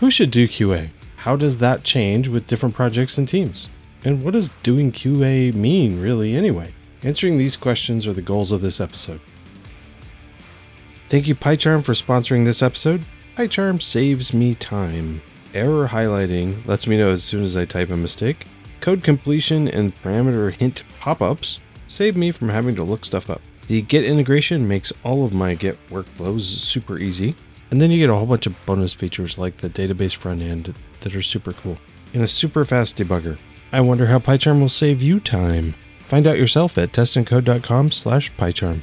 Who should do QA? How does that change with different projects and teams? And what does doing QA mean, really, anyway? Answering these questions are the goals of this episode. Thank you, PyCharm, for sponsoring this episode. PyCharm saves me time. Error highlighting lets me know as soon as I type a mistake. Code completion and parameter hint pop ups save me from having to look stuff up. The Git integration makes all of my Git workflows super easy. And then you get a whole bunch of bonus features like the database front end that are super cool. And a super fast debugger. I wonder how PyCharm will save you time. Find out yourself at testandcode.com slash PyCharm.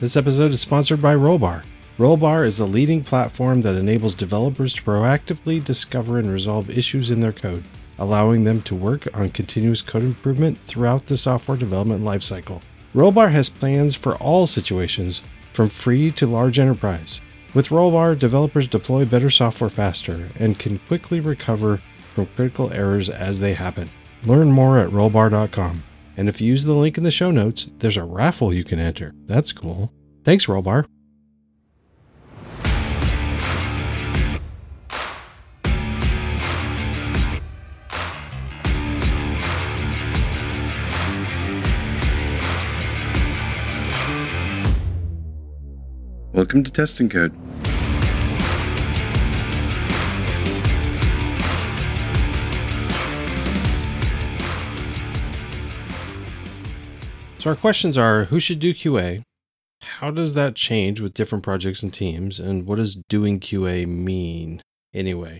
This episode is sponsored by Rollbar. Rollbar is the leading platform that enables developers to proactively discover and resolve issues in their code, allowing them to work on continuous code improvement throughout the software development lifecycle. Rollbar has plans for all situations, from free to large enterprise. With Rollbar, developers deploy better software faster and can quickly recover from critical errors as they happen. Learn more at rollbar.com. And if you use the link in the show notes, there's a raffle you can enter. That's cool. Thanks, Rollbar. Welcome to Test and Code. So, our questions are Who should do QA? How does that change with different projects and teams? And what does doing QA mean anyway?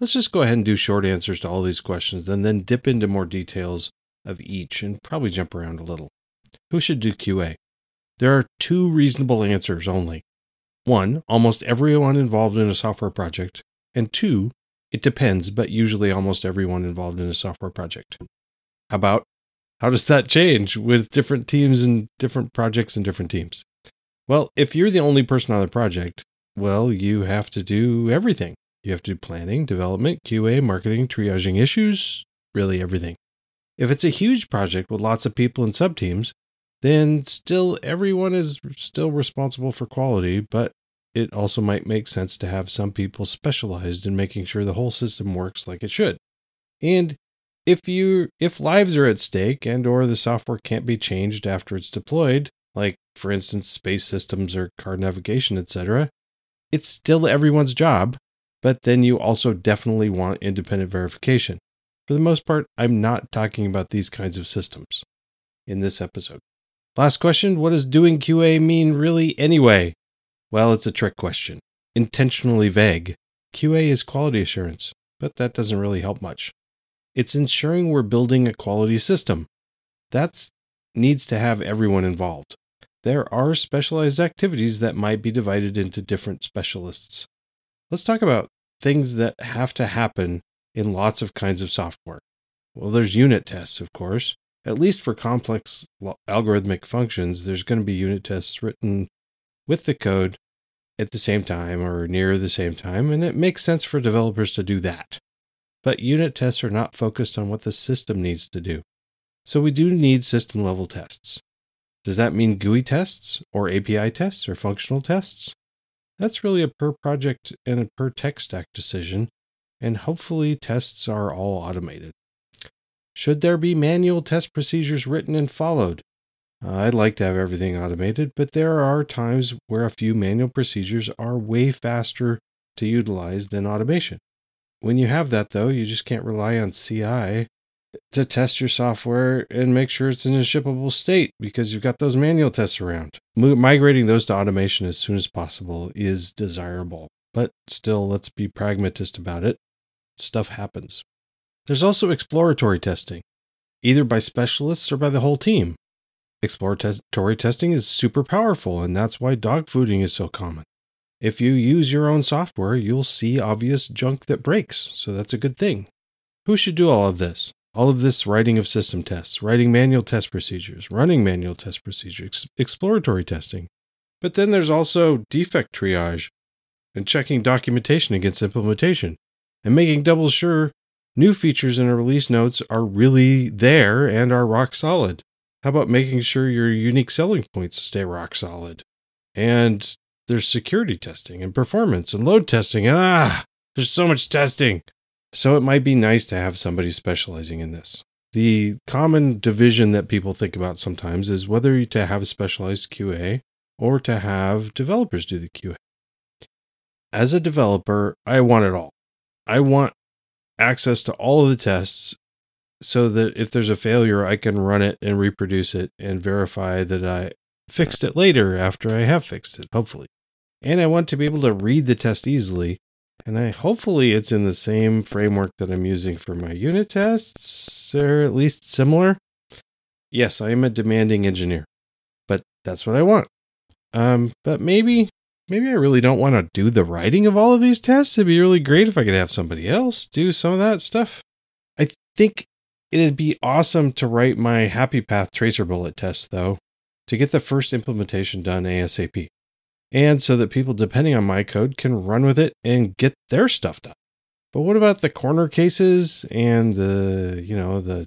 Let's just go ahead and do short answers to all these questions and then dip into more details of each and probably jump around a little. Who should do QA? There are two reasonable answers only. One, almost everyone involved in a software project. And two, it depends, but usually almost everyone involved in a software project. How about how does that change with different teams and different projects and different teams? Well, if you're the only person on the project, well, you have to do everything. You have to do planning, development, QA, marketing, triaging issues, really everything. If it's a huge project with lots of people and subteams, then still everyone is still responsible for quality, but it also might make sense to have some people specialized in making sure the whole system works like it should. And if you if lives are at stake and or the software can't be changed after it's deployed, like for instance space systems or car navigation, etc., it's still everyone's job, but then you also definitely want independent verification. For the most part, I'm not talking about these kinds of systems in this episode. Last question What does doing QA mean really anyway? Well, it's a trick question, intentionally vague. QA is quality assurance, but that doesn't really help much. It's ensuring we're building a quality system. That needs to have everyone involved. There are specialized activities that might be divided into different specialists. Let's talk about things that have to happen in lots of kinds of software. Well, there's unit tests, of course. At least for complex algorithmic functions, there's going to be unit tests written with the code at the same time or near the same time, and it makes sense for developers to do that. But unit tests are not focused on what the system needs to do. So we do need system level tests. Does that mean GUI tests or API tests or functional tests? That's really a per project and a per tech stack decision, and hopefully tests are all automated. Should there be manual test procedures written and followed? I'd like to have everything automated, but there are times where a few manual procedures are way faster to utilize than automation. When you have that, though, you just can't rely on CI to test your software and make sure it's in a shippable state because you've got those manual tests around. Migrating those to automation as soon as possible is desirable, but still, let's be pragmatist about it. Stuff happens. There's also exploratory testing, either by specialists or by the whole team. Exploratory testing is super powerful, and that's why dogfooding is so common. If you use your own software, you'll see obvious junk that breaks, so that's a good thing. Who should do all of this? All of this writing of system tests, writing manual test procedures, running manual test procedures, exploratory testing. But then there's also defect triage and checking documentation against implementation and making double sure new features in a release notes are really there and are rock solid. How about making sure your unique selling points stay rock solid? And there's security testing and performance and load testing. And ah, there's so much testing. So it might be nice to have somebody specializing in this. The common division that people think about sometimes is whether to have a specialized QA or to have developers do the QA. As a developer, I want it all. I want access to all of the tests so that if there's a failure, I can run it and reproduce it and verify that I fixed it later after I have fixed it, hopefully. And I want to be able to read the test easily. And I hopefully it's in the same framework that I'm using for my unit tests, or at least similar. Yes, I am a demanding engineer, but that's what I want. Um, but maybe maybe I really don't want to do the writing of all of these tests. It'd be really great if I could have somebody else do some of that stuff. I think it'd be awesome to write my happy path tracer bullet test though to get the first implementation done ASAP. And so that people depending on my code can run with it and get their stuff done. But what about the corner cases and the, you know, the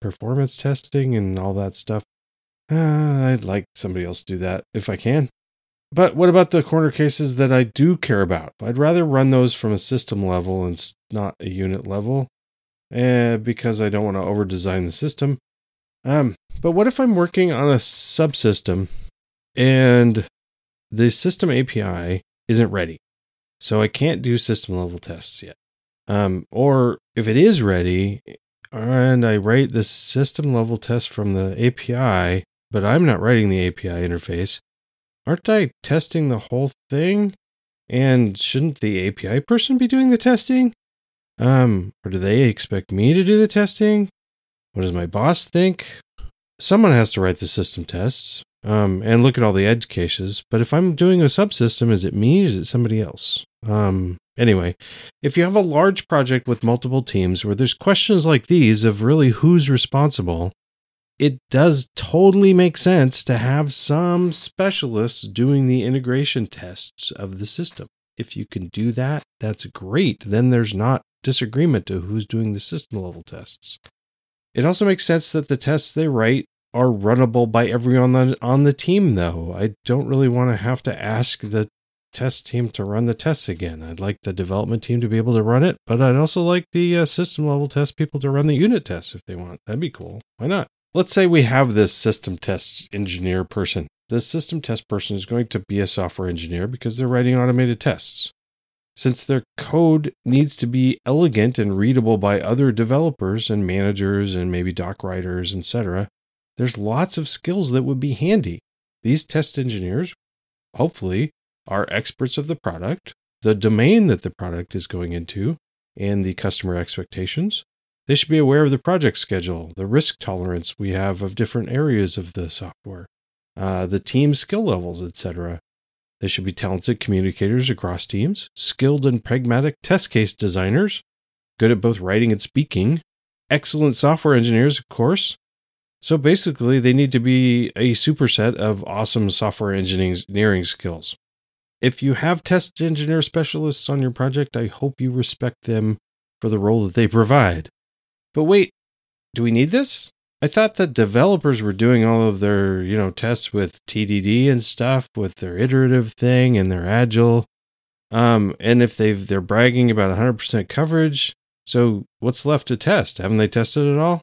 performance testing and all that stuff? Uh, I'd like somebody else to do that if I can. But what about the corner cases that I do care about? I'd rather run those from a system level and not a unit level eh, because I don't want to over design the system. Um, but what if I'm working on a subsystem and the system API isn't ready? So I can't do system level tests yet. Um, or if it is ready and I write the system level test from the API, but I'm not writing the API interface, aren't I testing the whole thing? And shouldn't the API person be doing the testing? Um, or do they expect me to do the testing? What does my boss think? Someone has to write the system tests um, and look at all the edge cases. But if I'm doing a subsystem, is it me? Is it somebody else? Um, anyway, if you have a large project with multiple teams where there's questions like these of really who's responsible, it does totally make sense to have some specialists doing the integration tests of the system. If you can do that, that's great. Then there's not disagreement to who's doing the system level tests. It also makes sense that the tests they write are runnable by everyone on the, on the team, though. I don't really want to have to ask the test team to run the tests again. I'd like the development team to be able to run it, but I'd also like the uh, system level test people to run the unit tests if they want. That'd be cool. Why not? Let's say we have this system test engineer person. This system test person is going to be a software engineer because they're writing automated tests. Since their code needs to be elegant and readable by other developers and managers and maybe doc writers, etc., there's lots of skills that would be handy. These test engineers, hopefully, are experts of the product, the domain that the product is going into, and the customer expectations. They should be aware of the project schedule, the risk tolerance we have of different areas of the software, uh, the team skill levels, etc. They should be talented communicators across teams, skilled and pragmatic test case designers, good at both writing and speaking, excellent software engineers, of course. So basically, they need to be a superset of awesome software engineering skills. If you have test engineer specialists on your project, I hope you respect them for the role that they provide. But wait, do we need this? I thought that developers were doing all of their, you know, tests with TDD and stuff with their iterative thing and their agile. Um, and if they've they're bragging about 100% coverage, so what's left to test? Haven't they tested it all?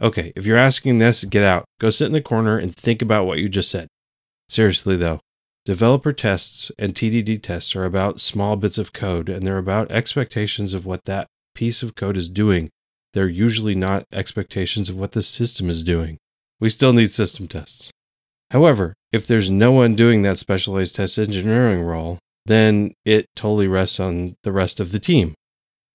Okay, if you're asking this, get out. Go sit in the corner and think about what you just said. Seriously though, developer tests and TDD tests are about small bits of code and they're about expectations of what that piece of code is doing they're usually not expectations of what the system is doing. We still need system tests. However, if there's no one doing that specialized test engineering role, then it totally rests on the rest of the team.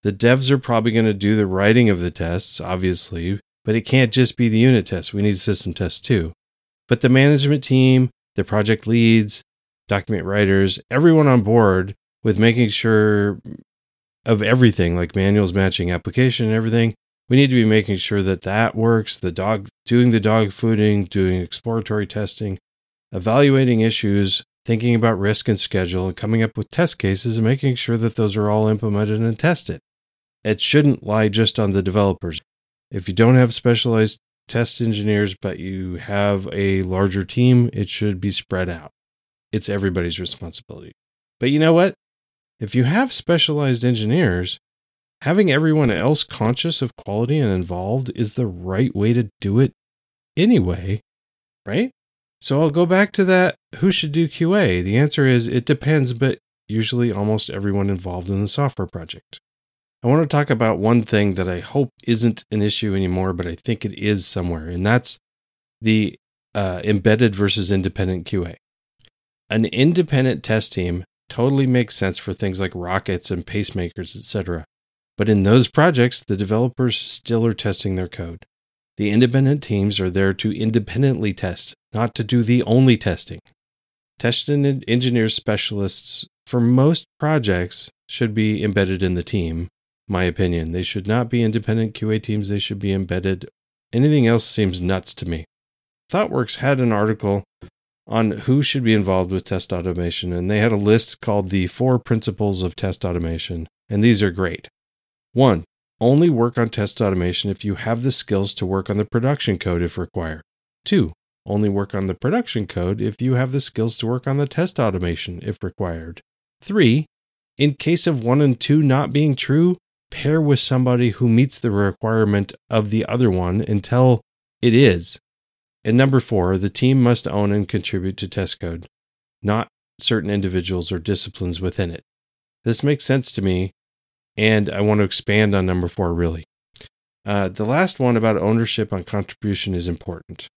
The devs are probably going to do the writing of the tests, obviously, but it can't just be the unit tests. We need system tests too. But the management team, the project leads, document writers, everyone on board with making sure of everything like manuals matching application and everything we need to be making sure that that works the dog doing the dog fooding doing exploratory testing evaluating issues thinking about risk and schedule and coming up with test cases and making sure that those are all implemented and tested it shouldn't lie just on the developers if you don't have specialized test engineers but you have a larger team it should be spread out it's everybody's responsibility. But you know what? If you have specialized engineers, having everyone else conscious of quality and involved is the right way to do it anyway, right? So I'll go back to that who should do QA? The answer is it depends, but usually almost everyone involved in the software project. I want to talk about one thing that I hope isn't an issue anymore, but I think it is somewhere, and that's the uh, embedded versus independent QA. An independent test team totally makes sense for things like rockets and pacemakers, etc. But in those projects, the developers still are testing their code. The independent teams are there to independently test, not to do the only testing. Test and engineer specialists for most projects should be embedded in the team, my opinion. They should not be independent QA teams, they should be embedded. Anything else seems nuts to me. ThoughtWorks had an article on who should be involved with test automation, and they had a list called the Four Principles of Test Automation, and these are great. One, only work on test automation if you have the skills to work on the production code if required. Two, only work on the production code if you have the skills to work on the test automation if required. Three, in case of one and two not being true, pair with somebody who meets the requirement of the other one until it is. And number four, the team must own and contribute to test code, not certain individuals or disciplines within it. This makes sense to me, and I want to expand on number four really. Uh, the last one about ownership on contribution is important.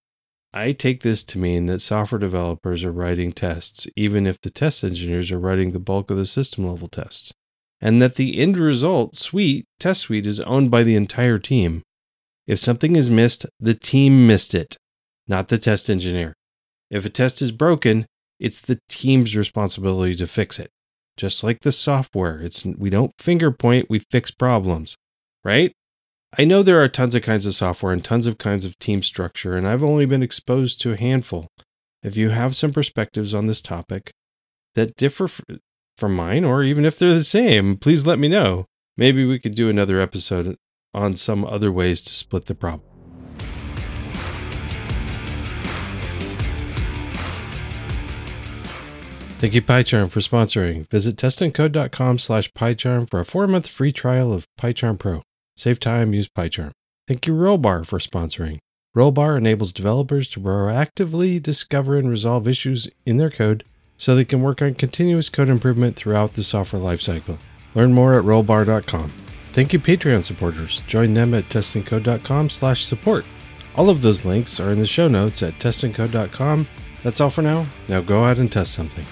I take this to mean that software developers are writing tests, even if the test engineers are writing the bulk of the system level tests, and that the end result suite, test suite, is owned by the entire team. If something is missed, the team missed it not the test engineer. If a test is broken, it's the team's responsibility to fix it. Just like the software, it's we don't finger point, we fix problems, right? I know there are tons of kinds of software and tons of kinds of team structure, and I've only been exposed to a handful. If you have some perspectives on this topic that differ from mine, or even if they're the same, please let me know. Maybe we could do another episode on some other ways to split the problem. Thank you, PyCharm, for sponsoring. Visit testandcode.com slash PyCharm for a four-month free trial of PyCharm Pro. Save time, use PyCharm. Thank you, Rollbar, for sponsoring. Rollbar enables developers to proactively discover and resolve issues in their code so they can work on continuous code improvement throughout the software lifecycle. Learn more at rollbar.com. Thank you, Patreon supporters. Join them at testandcode.com slash support. All of those links are in the show notes at testandcode.com. That's all for now. Now go out and test something.